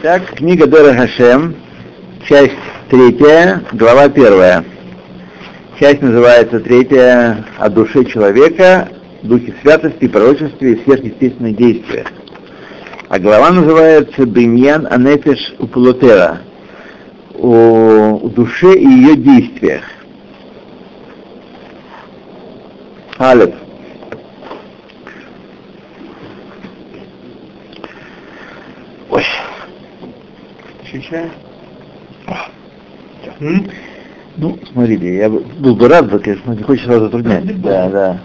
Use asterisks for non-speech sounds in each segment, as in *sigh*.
Так, книга Дора Хашем, часть третья, глава первая. Часть называется третья о душе человека, духе святости, пророчестве и сверхъестественных действиях. А глава называется Беньян Анефеш Упулотера о душе и ее действиях. Алеф. Ой. Чай. Ну, смотрите, я был бы рад, конечно, не хочется вас затруднять. Да, да.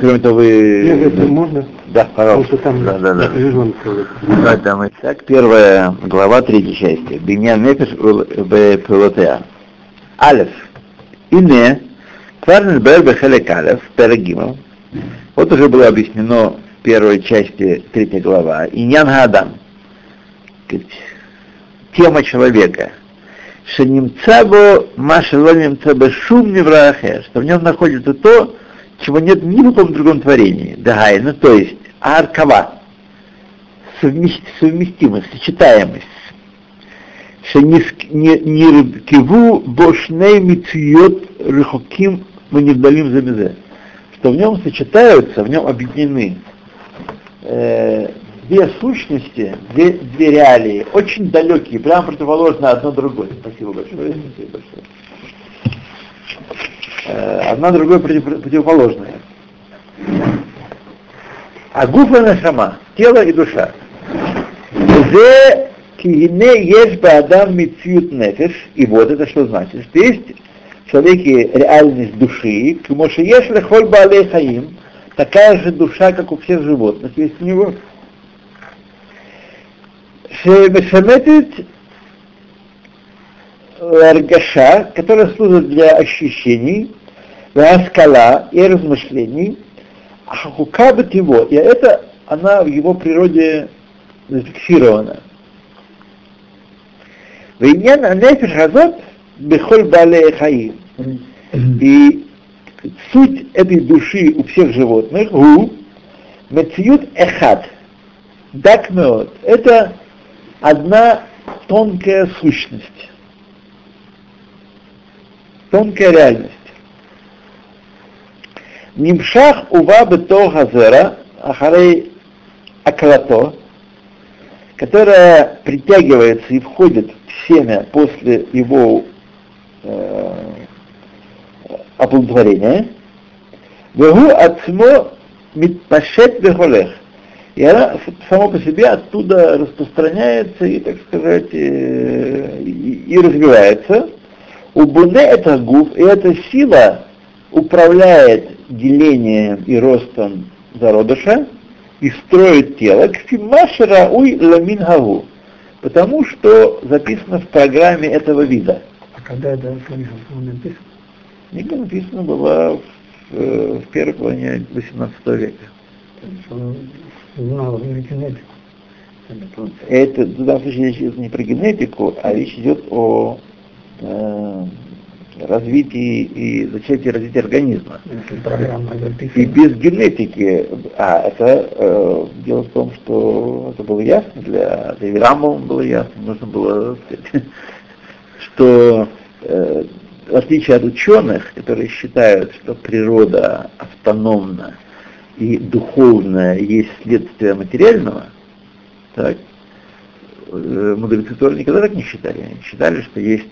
Кроме того, вы... Нет, это можно? Да, пожалуйста. Потому что там да, да, да. Да, мы... Так, первая глава третьей части. Биньян Нефеш в Пилотеа. Алеф. Ине. Кварнен Бер Бехелек Алеф. Перегимов. Вот уже было объяснено в первой части третьей глава. Иньян Гадам. Тема человека. Шенимцабо Машелонимцабо Шум Неврахе, что в нем находится то, чего нет ни в каком другом творении. Дагай, ну то есть аркава, совместимость, сочетаемость. Шениркиву бошней мициот рыхоким мы не вдалим замезе. Что в нем сочетаются, в нем объединены э, две сущности, две, две реалии, очень далекие, прямо противоположно одно другой. Спасибо большое. Спасибо большое. Э, одна другой против, противоположная. А гуфа нашама, тело и душа. Зе кигине ешь адам митсют нефеш, и вот это что значит, что есть в человеке реальность души, кмоше ешь лехоль баалей хаим, такая же душа, как у всех животных, есть у него. Шемешаметит аргаша, которая служит для ощущений, скала и размышлений, а хукабет его, и это она в его природе зафиксирована. Виньян анефиш азот бехоль бале хаим. И суть этой души у всех животных, гу, мециют эхад, дакмеот, это одна тонкая сущность, тонкая реальность. Нимшах ува бето газера, ахарей акрато, которая притягивается и входит в семя после его э, оплодотворения, вегу ацмо митпашет вехолех. И она само по себе оттуда распространяется и, так сказать, э, и, и развивается. У Буне это гуф, и эта сила управляет делением и ростом зародыша и строит тело, кфимашера уй ламин гаву, потому что записано в программе этого вида. А когда это написано? Книга написана была в, э, в первой половине 18 века. Знал генетику. Это в данном случае речь идет не про генетику, а речь идет о э, развитии и зачатии развития организма. И без генетики, а это э, дело в том, что это было ясно для, для было ясно, нужно было сказать, *laughs* что э, в отличие от ученых, которые считают, что природа автономна и духовная есть следствие материального, так, э, мудрецы тоже никогда так не считали. Они считали, что есть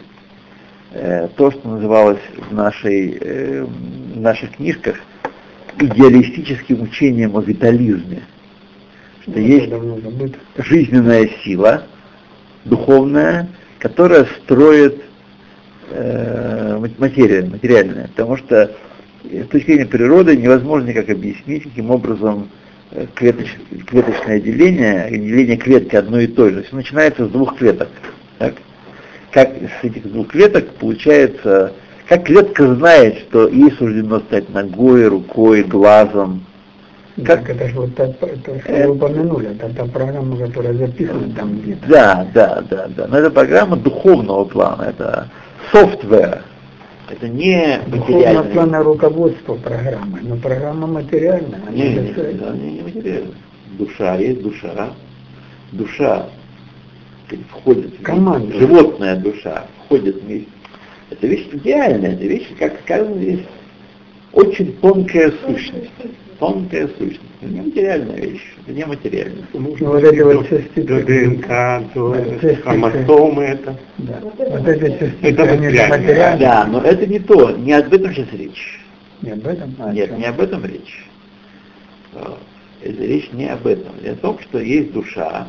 э, то, что называлось в, нашей, э, в наших книжках идеалистическим учением о витализме. Что ну, есть жизненная сила, духовная, которая строит э, материя, материальная. Потому что с точки зрения природы невозможно никак объяснить, каким образом клеточ, клеточное деление, деление клетки одной и той же. Все начинается с двух клеток. Так? Как с этих двух клеток получается, как клетка знает, что ей суждено стать ногой, рукой, глазом. Как... Так это же вот та, то, что вы упомянули, это та программа, которая записана там где-то. Да, да, да, да. Но это программа духовного плана, это софтвер. Это не материальное. Форма плана руководства программы, но программа материальная. Она не, не, она не материальная. Душа есть душа. Душа входит в Команда. животная душа входит в вещь. Это вещь идеальная, это вещь, как сказано ну, есть очень тонкая сущность. Тонкая сущность. Это не материальная вещь, это не материальная. Ну, вот эти вот частицы. ДНК, хромосомы это. Да. Вот эти частицы, Это они материальные. Да, но это не то, не об этом сейчас речь. Не об этом? А, Нет, чем? не об этом речь. Э, Это речь не об этом. Речь о том, что есть душа,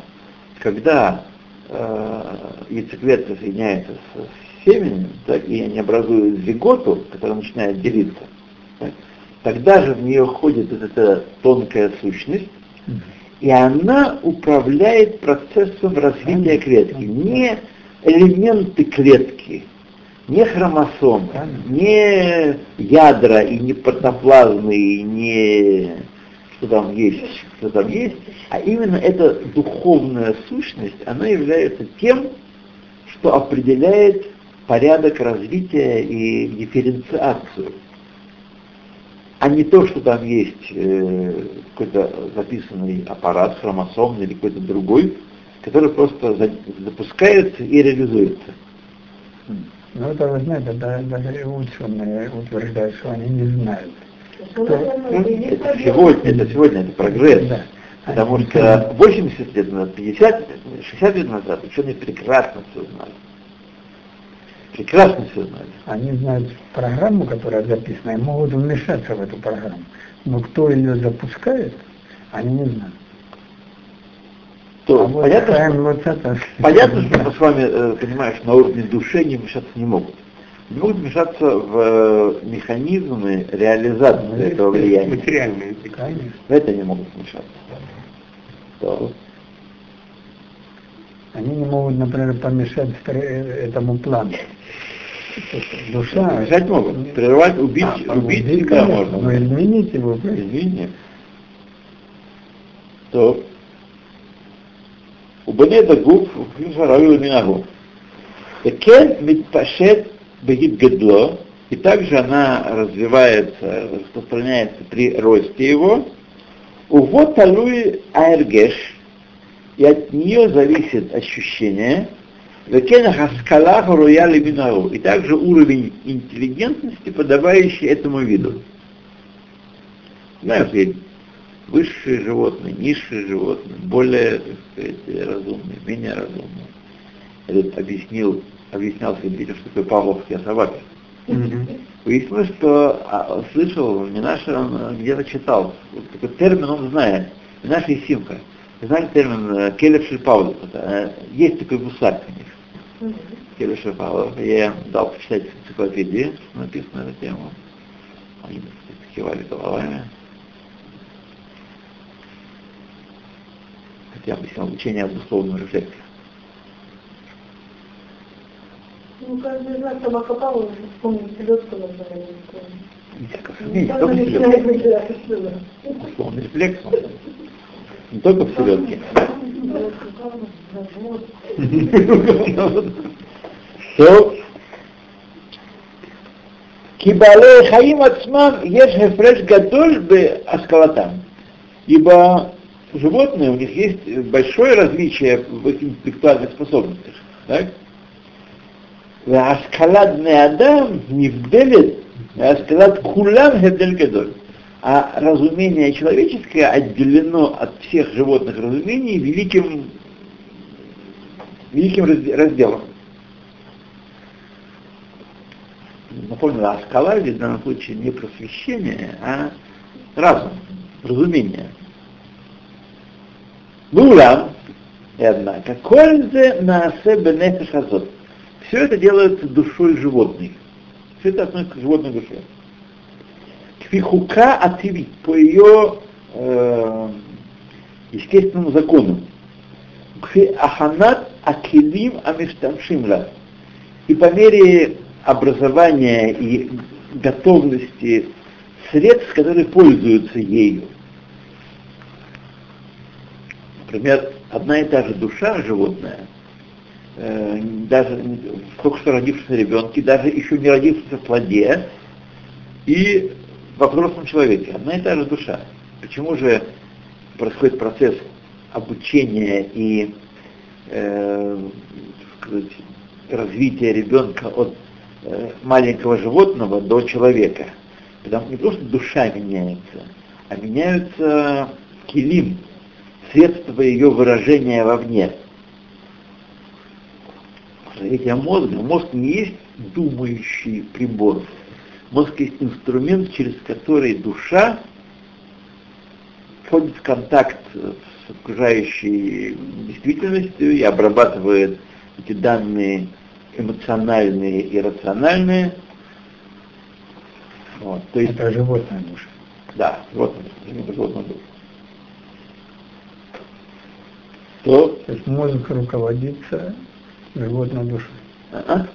когда э, яйцеклетка соединяется с, с семенем, так, и они образуют зиготу, которая начинает делиться, так, тогда же в нее входит вот эта тонкая сущность, и она управляет процессом развития клетки. Не элементы клетки, не хромосомы, не ядра и не протоплазмы, и не что там есть, что там есть, а именно эта духовная сущность, она является тем, что определяет порядок развития и дифференциацию, а не то, что там есть э, какой-то записанный аппарат хромосомный или какой-то другой, который просто за- запускается и реализуется. Ну, это вы знаете, да- даже ученые утверждают, что они не знают. Ну, Это сегодня, это сегодня, это прогресс. Да. Потому что 80 лет назад, 50 лет, 60 лет назад ученые прекрасно все знали. Прекрасно все знали. Они знают программу, которая записана, и могут вмешаться в эту программу. Но кто ее запускает, они не знают. То, А вот понятно, Хайм что, вот это- понятно, что мы с вами, э, понимаешь, на уровне души не вмешаться не могут. Не могут вмешаться в э, механизмы реализации Ну, этого влияния. Материальные. Конечно. В это не могут вмешаться. То Они не могут, например, помешать стро- этому плану. Душа... Мешать могут. Прервать, убить, А, убить убить, всегда конечно, можно. Но изменить его. Извини. То. ובנה את הגוף וכפי שהראוי מן הגוף. וכן מתפשט בהתגדלו, и также она развивается, распространяется при росте его. Увод талуи аэргеш, и от нее зависит ощущение, и также уровень интеллигентности, подобающий этому виду. Знаешь, есть высшие животные, низшие животные, более, так сказать, разумные, менее разумные. Этот объяснил, объяснял своим детям, что такое павловские собаки. Выяснилось, что а, слышал, не наш, он где-то читал, вот такой термин он знает, не наш и Симка. Знаете термин э, Келев Шельпаулев? Это, э, Есть такой гусак у них. Келев Шельпаулев. Я дал почитать энциклопедии, написано на эту тему. Они кивали головами. Хотя объяснял учение об условном рефлексе. Ну, каждый из нас собака Павлова вспомнит селедку на Не всякое сомнение, только в селедке. Условный рефлекс. он. Не не только в селедке. Все. Кибале хаим ацмам еш хефреш гадоль бы аскалатам. Ибо животные, у них есть большое различие в интеллектуальных способностях. Так? Аскалат не адам не вделит, а аскалат кулам хедель гадоль. А разумение человеческое отделено от всех животных разумений великим, великим разде- разделом. Напомню, а скала в данном случае не просвещение, а разум, разумение. Булам, и однако, кользе на себе. Все это делается душой животных. Все это относится к животной душе. Квихука ативи, по ее э, естественному закону. Кфи аханат акилим амиштамшимла. И по мере образования и готовности средств, которые пользуются ею. Например, одна и та же душа животная, э, даже в только что родившемся ребенке, даже еще не родившемся в плоде, и во взрослом человеке. Одна и та же душа. Почему же происходит процесс обучения и э, сказать, развития ребенка от э, маленького животного до человека. Потому не просто душа меняется, а меняются килим, средства ее выражения вовне. Говорите о мозге. Мозг не есть думающий прибор. Мозг есть инструмент, через который душа входит в контакт с окружающей действительностью и обрабатывает эти данные эмоциональные и рациональные. Вот, то есть, это животная душа. Да, животная, животная душа. То, то есть мозг руководится животной душой. А-а?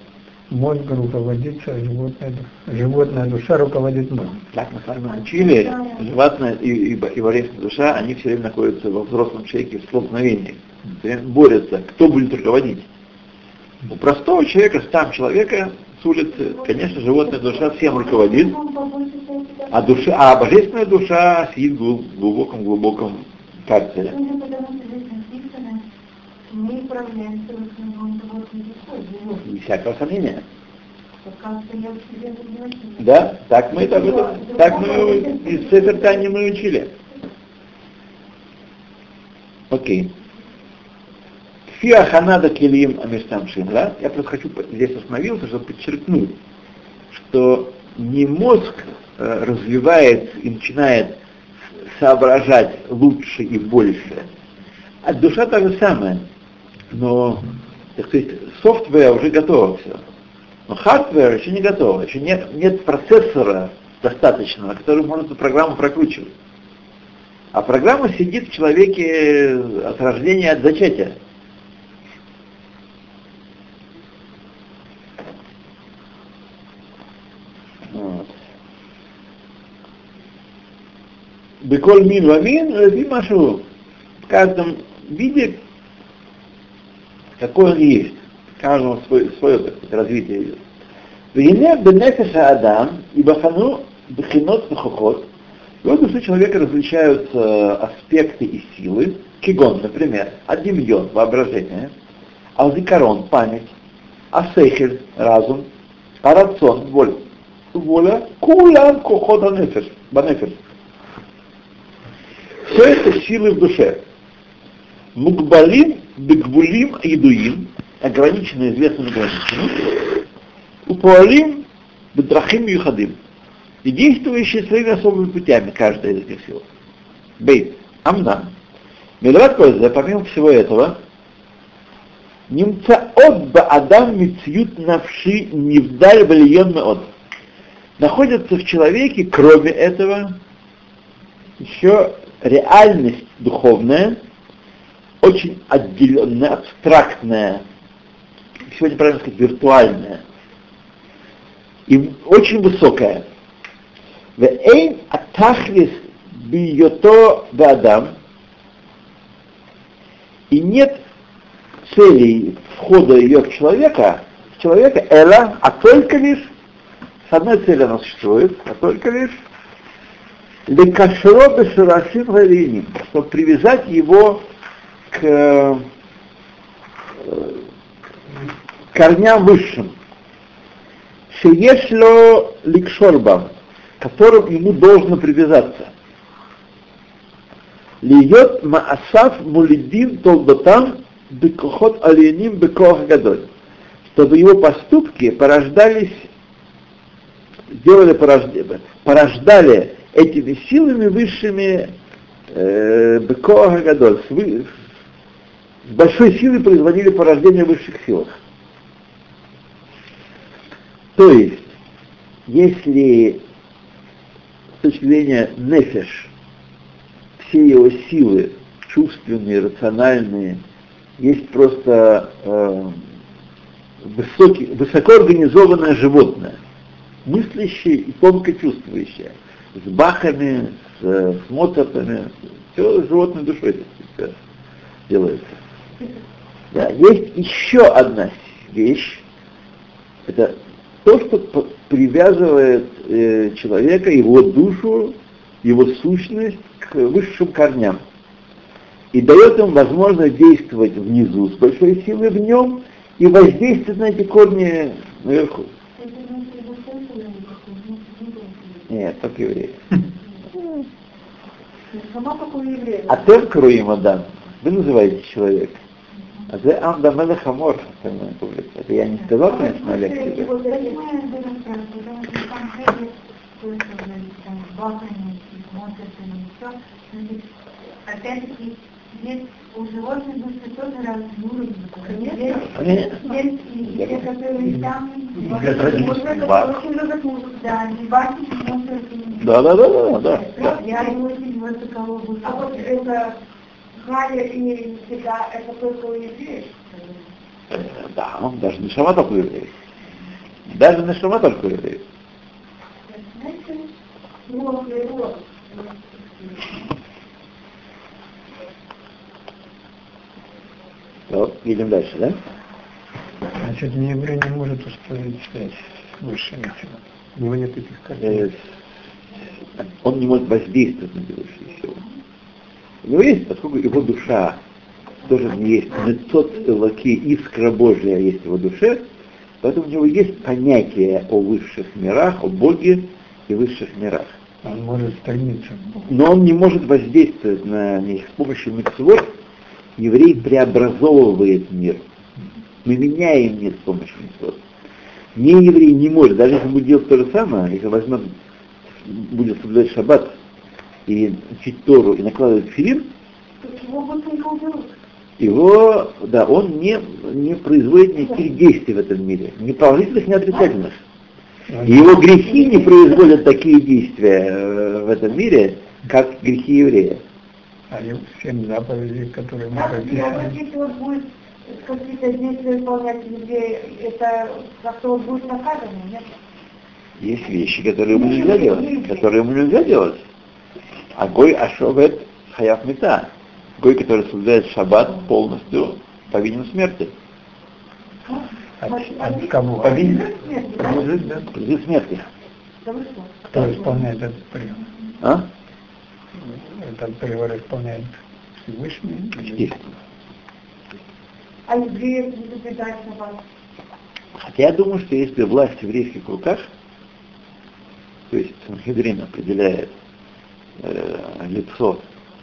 Мозг руководится животной душой. Животная душа руководит мозгом. Так мы с вами учили, животная и, и, и божественная душа, они все время находятся во взрослом человеке в столкновении. Борются, кто будет руководить. У простого человека, там человека с улицы, конечно, животная душа всем руководит, а, душа, а божественная душа сидит в глубоком-глубоком карцере. Мы Не всякого сомнения. Да, так мы, так, так мы из Сефертани мы учили. Окей. Фиа ханада келим амиштамшин, да? Я просто хочу, здесь остановился, чтобы подчеркнуть, что не мозг э, развивается и начинает соображать лучше и больше, а душа та же самая. Но, так сказать, software уже готово все. Но hardware еще не готово, еще нет, нет процессора достаточного, который может эту программу прокручивать. А программа сидит в человеке от рождения, от зачатия. Беколь мин вамин, леви машу. В каждом виде, какой он есть. Каждому свое, свое развитие идет. Вине бенефиша адам и бахану бахинот бахохот. И вот души человека различаются аспекты и силы. Кигон, например, адимьон, воображение, алзикарон, память, асехель, разум, арацон, воля, воля, кулам кохот анефеш, банефеш. Все это силы в душе. Мукбалим, бегвулим, идуим, ограниченные известными границами. Упуалим, бедрахим юхадим. И действующие своими особыми путями, каждая из этих сил. Бейт, амнам. Милват польза, помимо всего этого, Немца от ба адам мицют навши невдаль валиен от. Находится в человеке, кроме этого, еще реальность духовная, очень отделенная, абстрактная, сегодня правильно сказать, виртуальная, и очень высокая. Вейн атахлис бийото бадам, и нет целей входа ее в человека, в человека, эла, а только лишь, с одной целью она существует, а только лишь Лекашро бешарашим чтобы привязать его к э, корням высшим. Шеешло ликшорбам, которым ему должно привязаться. Льет маасав мулидин толдотам бекохот алиеним бекох гадоль. Чтобы его поступки порождались, сделали порождали, порождали этими силами высшими э, Бекоа Гадоль, с, с большой силой производили порождение высших силах. То есть, если с точки зрения нефеш, все его силы, чувственные, рациональные, есть просто э, высокий, высокоорганизованное животное, мыслящее и тонко чувствующее – с бахами, с, с моцартами, все животной душой это делается. Да, есть еще одна вещь, это то, что привязывает э, человека, его душу, его сущность к высшим корням. И дает ему возможность действовать внизу с большой силой в нем и воздействует на эти корни наверху. Нет, только евреи. А тем круим Адам. Вы называете человека. А ты Амдамеда Хамор. Это я не сказал, конечно, на лекции. Опять-таки, есть у животных души тоже разные уровни. Конечно. Есть те, которые там, очень любят музыку, да, не баки, не Да, да, да, да, да. Я не очень высокого А вот это Галя и всегда, это только у евреев? Э, Да, он даже не шама только у евреев. Даже не шама только у евреев. Вот, идем дальше, да? Значит, нееврей не может установить связь с высшими силами. У него нет этих Э, картин. Он не может воздействовать на высшие силы. У него есть, поскольку его душа тоже в ней есть мецот лаки, искра Божья есть в его душе, поэтому у него есть понятие о высших мирах, о Боге и высших мирах. Он может стремиться к Богу. Но он не может воздействовать на них с помощью мецвод. Еврей преобразовывает мир. Мы меняем мир с помощью мецвод. Не еврей не может, даже если будет делать то же самое, если возьмет, будет соблюдать шаббат и учить Тору и накладывать филин, его да, он не, не производит никаких действий в этом мире, ни положительных, ни отрицательных. И его грехи не производят такие действия э, в этом мире, как грехи еврея. А семь заповедей, которые мы прописаны. если он будет какие-то действия выполнять евреи, это как-то он будет наказан, нет? Есть вещи, которые ему нельзя делать, которые ему нельзя делать. А гой ашовет хаяв мета. Гой, который соблюдает шаббат полностью, повинен смерти. От, от кого? Повинен. Подлежит, да? Смерти. Кто исполняет этот приговор? А? Этот приговор исполняет Всевышний? Естественно. А евреев не соблюдать шаббат? Хотя я думаю, что если власть в еврейских руках, то есть Санхедрин определяет э, лицо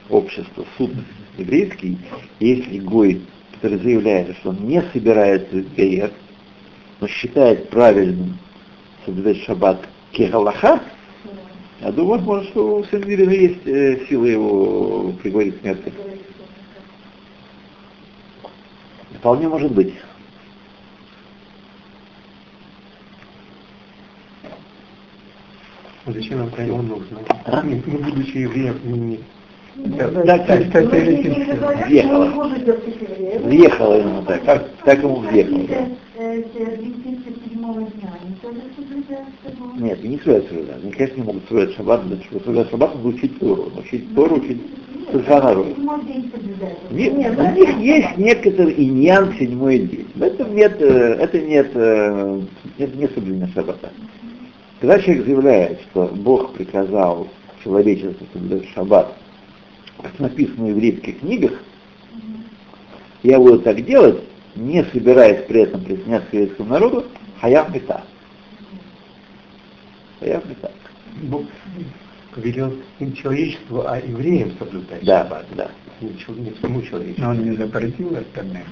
общества, суд еврейский, если Гой, который заявляет, что он не собирается Гаер, но считает правильным соблюдать шаббат кегалаха, я думаю, возможно, что у Санхедрина есть э, сила его приговорить к смерти. Вполне может быть. Зачем нам Каин нужно? А? Мы, мы, будучи евреем, не... Да, Да, так, Ну, что он не будет евреев, Въехало ему так, как, так ему въехало. шаббат. Нет, не соблюдают шаббат. Они, конечно, не могут соблюдать шаббат, для чего соблюдать шаббат, надо учить Тору. Но Учить Тору, учить Сульханару. Седьмой день соблюдают. Нет, у них есть некоторый иньян седьмой день. Нет, э, это нет, э, нет, не соблюдение шаббата. Когда человек заявляет, что Бог приказал человечеству соблюдать шаббат, как написано в еврейских книгах, я буду так делать, не собираясь при этом присоединяться к еврейскому народу, хаяв мета. Хаяв мета. Бог велел не человечеству, а евреям соблюдать Да, шаббат. да. Не, чел- не всему человечеству. Но он не запретил остальным.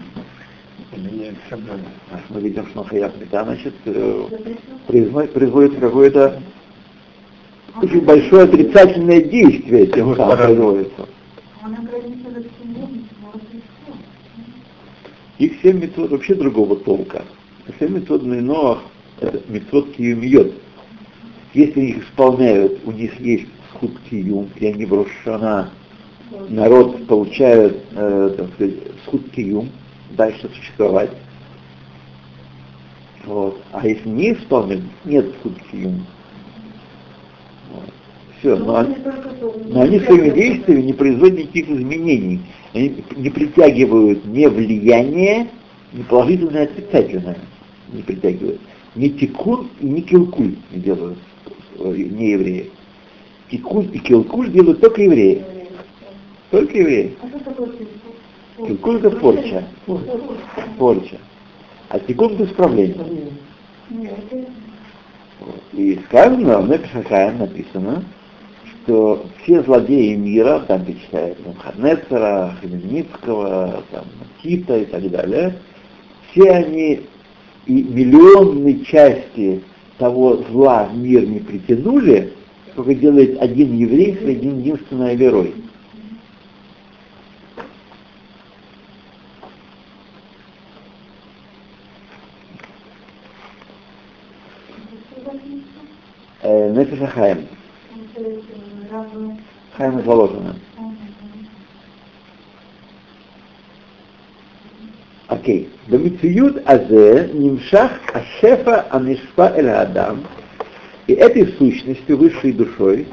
Или Мы видим, что хаяв мета, значит, э, производит, производит какое-то очень большое отрицательное действие тем самым производится. Но. Их семь метод вообще другого толка. Семь метод Ноах — это метод киюмьет. Если их исполняют, у них есть схуд киюм, и они в Рошана, народ получает, э, так сказать, схуд киюм, дальше существовать. Вот. А если не исполняют, нет схуд киюм. Вот. Все, но они, но они своими действиями не производят никаких изменений. Они не притягивают ни влияние, ни положительное, ни отрицательное. Не притягивают. Ни тикун и ни килкуль не делают э, не евреи. Тикун и килкуль делают только евреи. Только евреи. А что такое это порча. Порча. а тикун к исправлению. Нет, это Вот. И сказано, в Непишахаем написано, что все злодеи мира, там перечисляют Ханецера, Хмельницкого, там, Тита и так далее, все они и миллионные части того зла в мир не притянули, сколько делает один еврей один единственной верой. это Хайм Хаим из Воложина. Окей. Бамитсиюд азе нимшах ашефа анишфа эль адам. И этой сущностью, высшей душой,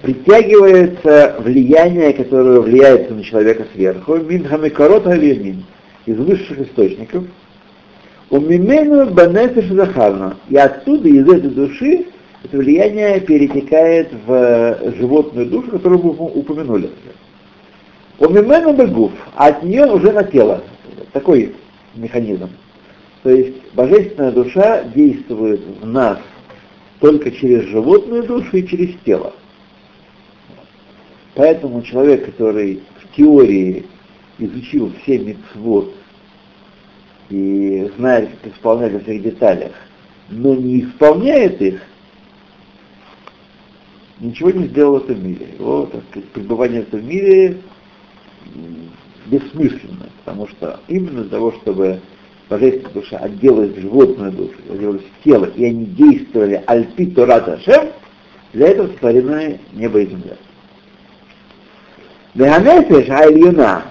притягивается влияние, которое влияет на человека сверху, мин хамикарот алимин, из высших источников, у мимену банефиш захарна, и отсюда, из этой души, это влияние перетекает в животную душу, которую мы упомянули. У мимену бегуф, а от нее уже на тело. Такой механизм. То есть божественная душа действует в нас только через животную душу и через тело. Поэтому человек, который в теории изучил все митцвот и знает, как исполнять во всех деталях, но не исполняет их, ничего не сделал в этом мире. Его так сказать, пребывание в этом мире бессмысленно, потому что именно для того, чтобы божественная душа отделалась в животную душу, отделалась в тело, и они действовали альпи Торат Ашем, для этого сотворены небо и земля. Веганефеш Айлюна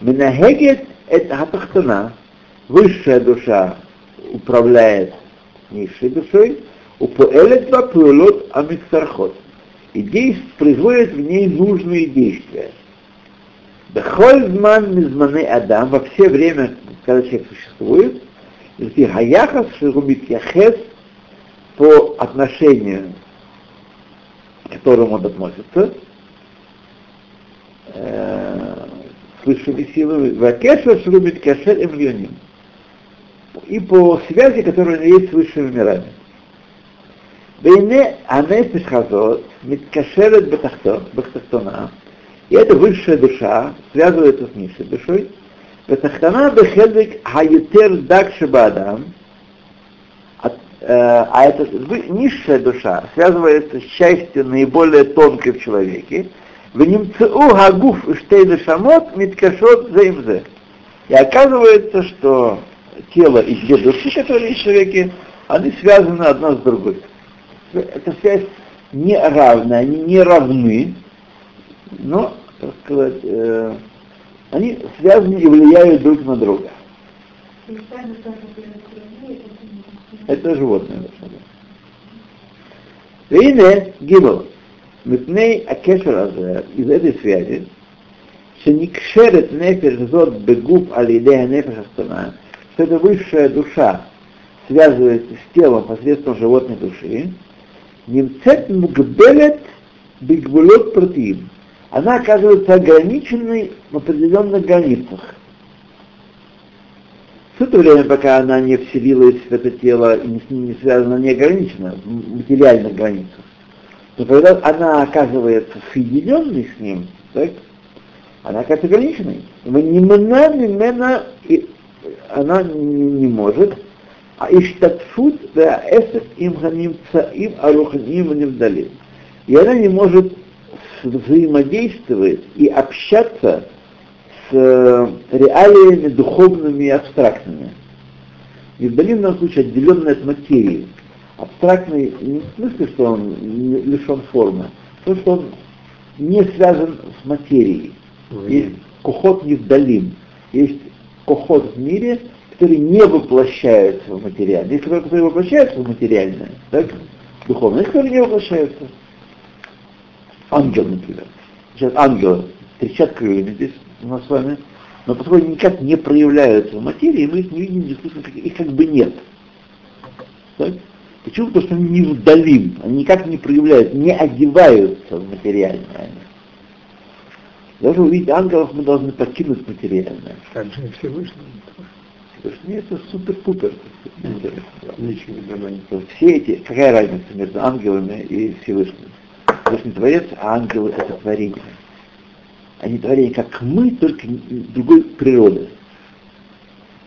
Менахегет это Хатахтана, высшая душа управляет низшей душой, упоэлет вапуэлот амитсархот, и действует, производит в ней нужные действия. Бехользман мизманы Адам, во все время, когда человек существует, Хаяхас Шигумит Яхес по отношению, к которому он относится, э, с высшими силами, Вакеша Шигумит Кашер Эмлионим, и по связи, которая есть с высшими мирами. Бейне анефиш хазот миткашерет бахтахтона, и эта высшая душа связывается с низшей душой, бахтахтона бехедек хаютер дакши бадам, а эта низшая душа связывается с частью наиболее тонкой в человеке, в немцеу гагуф штейда шамот миткашот заимзе. И оказывается, что тело и те души, которые есть в человеке, они связаны одна с другой так связь не равная, они не равны, но, так сказать, э, они связаны и влияют друг на друга. Это животное. Вейне гибл. Митней акешер азе, из этой связи, шеникшерет нефеш зод бегуб алидея нефеш астана, что это высшая душа связывается с телом посредством животной души, немцет мугбелет бигбулот против. Она оказывается ограниченной в определенных границах. Все это время, пока она не вселилась в это тело и не не связана, не ограничена в материальных границах. Но когда она оказывается соединенной с ним, так, она оказывается ограниченной. Мы не мена, и она не, может, иштатфут да эсет им ханим им аруханим невдалим. И она не может взаимодействовать и общаться с э, реалиями духовными и абстрактными. Невдалим в данном случае отделенный от материи. Абстрактный не в смысле, что он лишен формы, то, что он не связан с материей. Есть кухот невдалим. Есть кухот в мире, который не воплощается в материальное. Есть которые воплощаются в материальное, так? Духовное, есть которые не воплощаются. Ангел, например. Сейчас ангелы трещат крыльями здесь у нас с вами, но поскольку они никак не проявляются в материи, мы их не видим, как- их как бы нет. Так? Почему? Потому что они не вдалим, они никак не проявляют, не одеваются в материальное. Даже увидеть ангелов мы должны покинуть материальное. Так же и Всевышний. Всевышний, это супер-пупер. Все эти, какая разница между ангелами и Всевышним? Всевышний Творец, а ангелы это творение. Они творения, как мы, только другой природы.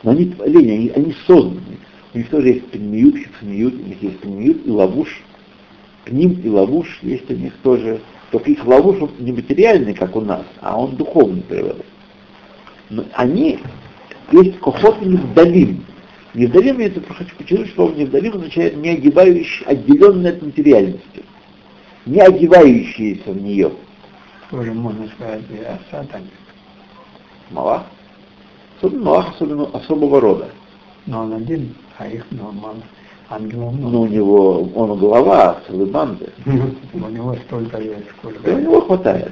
Но они творения, они, они созданы. У них тоже есть пнемиют, хитсмиют, у них есть пнемиют и лавуш. Пним и лавуш есть у них тоже. Только их лавуш он не материальный, как у нас, а он духовный природы. Но они, есть кохот невдалим. Невдалим, я это хочу подчеркнуть, что невдалим означает не огибающий, отделенный от материальности. Не одевающиеся в нее. Тоже можно сказать и о сатане. Малах. Особенно Малах особенно особого рода. Но он один, а их много. Ангелов много. Ну, у него, он глава целой банды. *laughs* У него столько есть, сколько. У него хватает.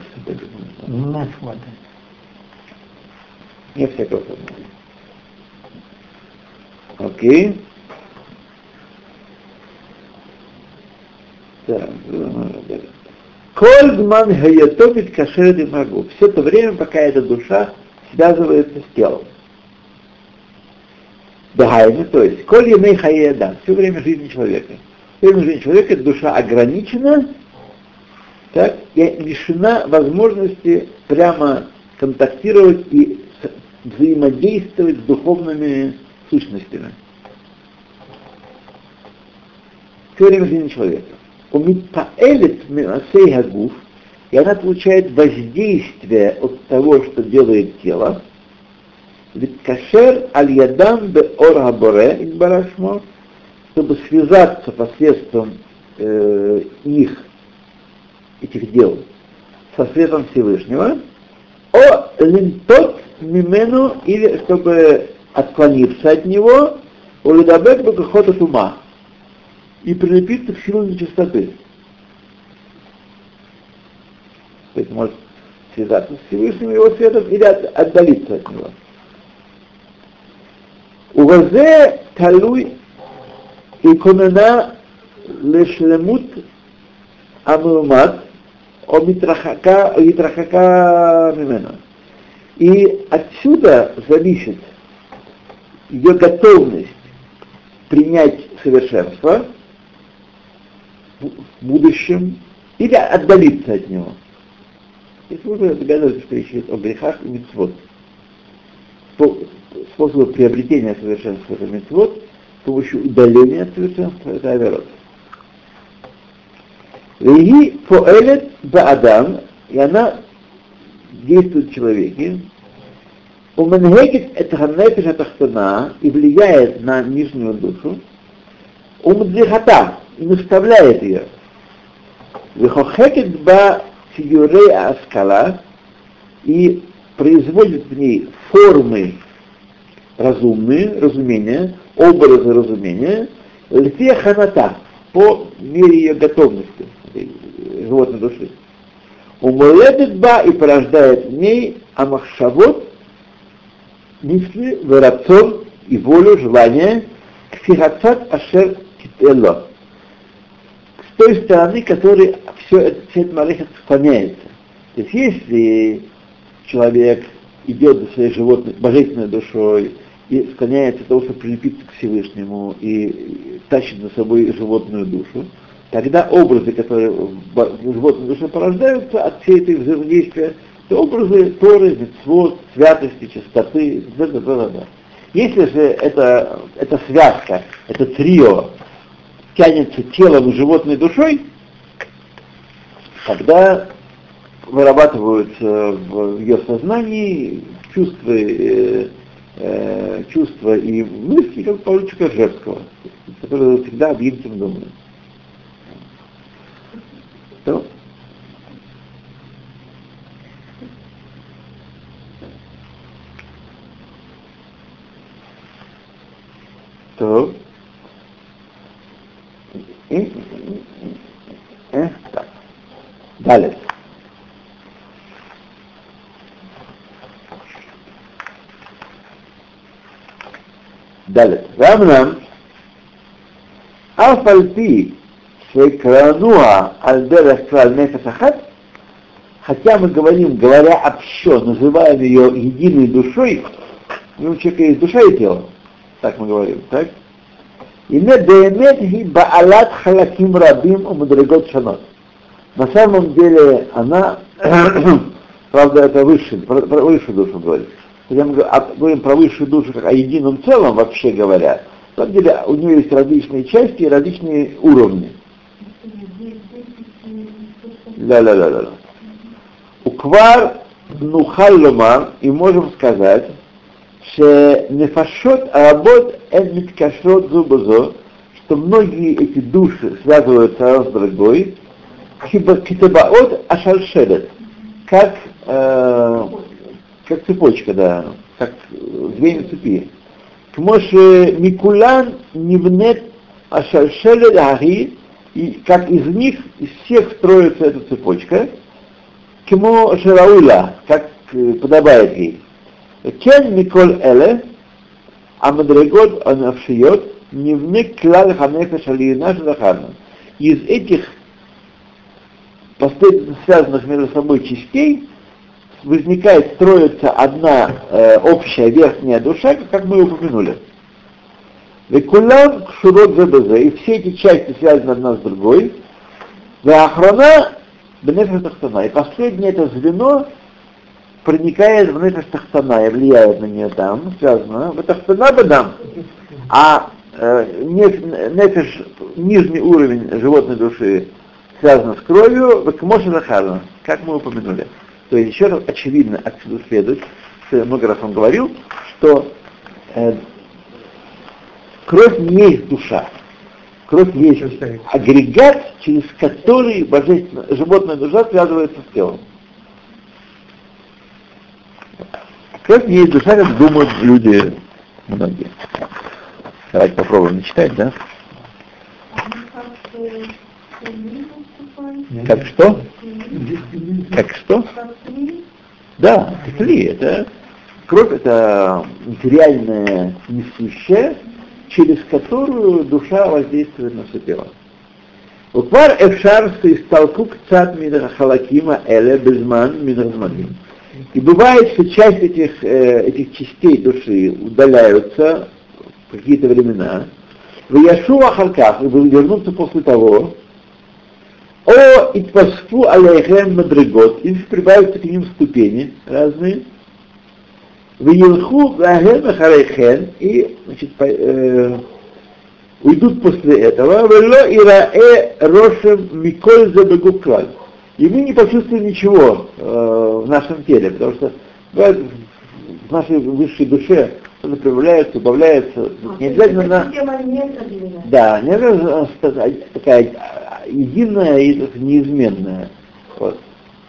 Ну, нас хватает. Не всякого сомнения. Окей. Так. Коль зман хаятовит кашерет и могу. Все то время, пока эта душа связывается с телом. Дагайна, то есть, коль емей хаеда, все время жизни человека. Все время жизни человека душа ограничена, так, и лишена возможности прямо контактировать и взаимодействовать с духовными сущностями. Время жизни человека. Умитпаэлит миасей гагуф, и она получает воздействие от того, что делает тело, ведь кашер аль-ядам бе ор боре барашмо, чтобы связаться посредством э, их, этих дел, со светом Всевышнего, о линтот мимену, или чтобы отклониться от него, Уидабек Бакахот от ума и прилепиться к силу нечистоты. То есть может связаться с Всевышним его светом или от, отдалиться от него. Увазе талуй и конена лешлемут амумат о митрахака мимена. И отсюда зависит ее готовность принять совершенство в будущем или отдалиться от него. Если вы догадываетесь, что речь идет о грехах и митцвот. Способы приобретения совершенства это митцвот, с помощью удаления от совершенства это аверот. Веги поэлет баадам, и она действует в человеке, уменгегет это ханнефиш атахтана и влияет на нижнюю душу, умдзихата и наставляет ее. Вехохекет ба фигурей аскала и производит в ней формы разумные, разумения, образы разумения, льфе ханата, по мере ее готовности животной души. Умоледет ба и порождает в ней амахшавот, мысли, вырацон и волю, желание, ксихацат ашер китело. С той стороны, которой все это, все это малехет склоняется. То есть если человек идет за своей животной, божественной душой, и склоняется к тому, чтобы прилепиться к Всевышнему и тащит за собой животную душу, тогда образы, которые в животной душе порождаются от всей этой взаимодействия, это образы Торы, митцвот, святости, чистоты, да, да, да, да. Если же это, эта связка, это трио тянется телом и животной душой, тогда вырабатываются в ее сознании чувства, э, э, чувства и мысли, как получика Жевского, который всегда объемтем думает. То. И, э, так. Далее. ד' ואמנם אף על פי שקרנוע על דרך כלל נפש אחת, хотя мы говорим, говоря общо, называем ее единой душой, у человека есть душа и тело, Так мы говорим, так? Ине беемет ги баалат халаким рабим умудрегот шанот. На самом деле она, *clears throat* правда, это высший, про, про высшую душу говорит. когда мы говорим про высшую душу как о едином целом, вообще говоря, на самом деле у нее есть различные части и различные уровни. Да, да, да, да. Уквар нухаллумар, и можем сказать, что нефашот аработ эн миткашрот зубазо, что многие эти души связываются с другой, китабаот ашальшедет, как, э, как цепочка, да, как звенья цепи. Кмоше Микулан Нивнет Ашальшелет Ари, и как из них, из всех строится эта цепочка, Кмо Шарауля, как подобает ей. Кен Миколь Эле, а Мадрегот Анавшиот, Нивне Клал Ханефеш Алиена Шадахарна. Из этих связанных между собой частей возникает, строится одна э, общая верхняя душа, как мы упомянули. Векулам кшурот ЗБЗ, и все эти части связаны одна с другой. Веахрона бенефеш тахтана. И последнее это звено проникает в нефеш тахтана и влияет на нее там, связано. В тахтана бедам. А э, нефеш, нижний уровень животной души связано с кровью, как мы упомянули. То есть еще раз очевидно отсюда следует, что я много раз вам говорил, что э, кровь не есть душа. Кровь есть агрегат, через который божественная, животная душа связывается с телом. Кровь не есть душа, как думают люди многие. Давайте попробуем читать, да? Как что? Как что? Да, кли, это кровь это материальная несущая, через которую душа воздействует на все тело. Уквар эфшар истолку кцат халакима эле безман мин И бывает, что часть этих, э, этих частей души удаляются в какие-то времена, в Яшуа Харках, и после того, о итвасфу алейхем мадригот, и прибавятся к ним ступени разные, в Елху Гахем Харейхен, и значит, э, уйдут после этого, вело ираэ рошем миколь забегуклаль. И мы не почувствуем ничего э, в нашем теле, потому что в нашей высшей душе что-то прибавляется, убавляется. А, не обязательно на... Да, не обязательно такая единая и неизменная. Вот.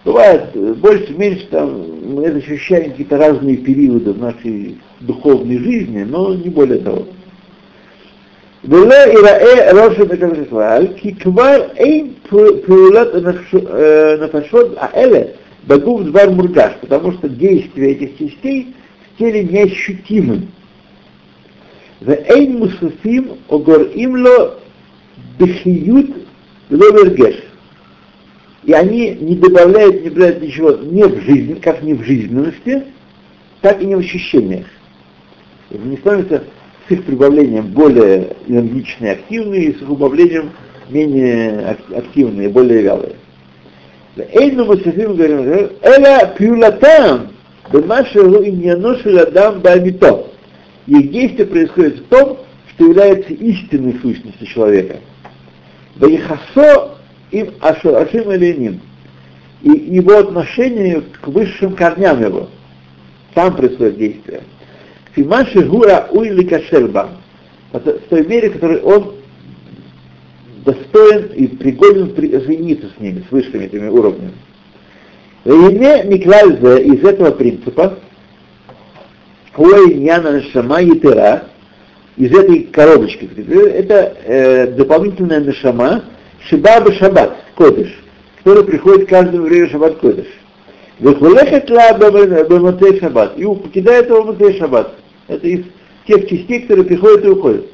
Бывает больше, меньше, там, мы это ощущаем какие-то разные периоды в нашей духовной жизни, но не более того. ולא ייראה ראש המקדש ישראל, כי כבר אין פעולת הנפשות האלה בגוף דבר מורגש, потому что действия этих частей в теле неощутимым. Эйн мусуфим огор имло бихиют ловергеш. И они не добавляют, не добавляют ничего ни в жизнь, как ни в жизненности, так и не в ощущениях. Они становятся с их прибавлением более энергичные, активные, и с их убавлением менее активные, более вялые. Эйну мы говорим, эля пюлатам, Бемашеру иньяно шеладам бамито. Их действие происходит в том, что является истинной сущностью человека. Ваихасо им ашим или ним. И его отношение к высшим корням его. Там происходит действие. Фимаши гура уйли кашерба. В той мере, в которой он достоин и пригоден соединиться с ними, с высшими этими уровнями. Из этого принципа, Хуэйняна Нашама Етера, из этой коробочки, это э, дополнительная Нашама, Шибаба Шаббат, Кодыш, который приходит каждому еврею Шаббат Кодыш. Вехулехет ла баматей Шаббат, и покидает его Матей Шаббат. Это из тех частей, которые приходят и уходят.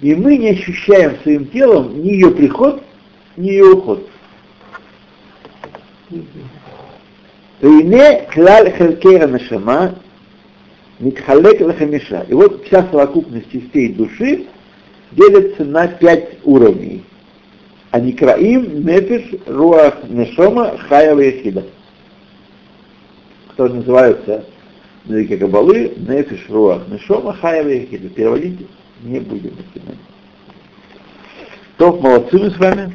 И мы не ощущаем своим телом ни ее приход, ни ее уход. Вейне клаль хелкера нашама митхалек лахамиша. И вот вся совокупность частей души делится на пять уровней. Аникраим, нефиш, руах, нешома, хаява и хида. Которые называются на языке Кабалы, нефиш, руах, нешома, хаява и хида. Переводить не будем. То, молодцы мы с вами.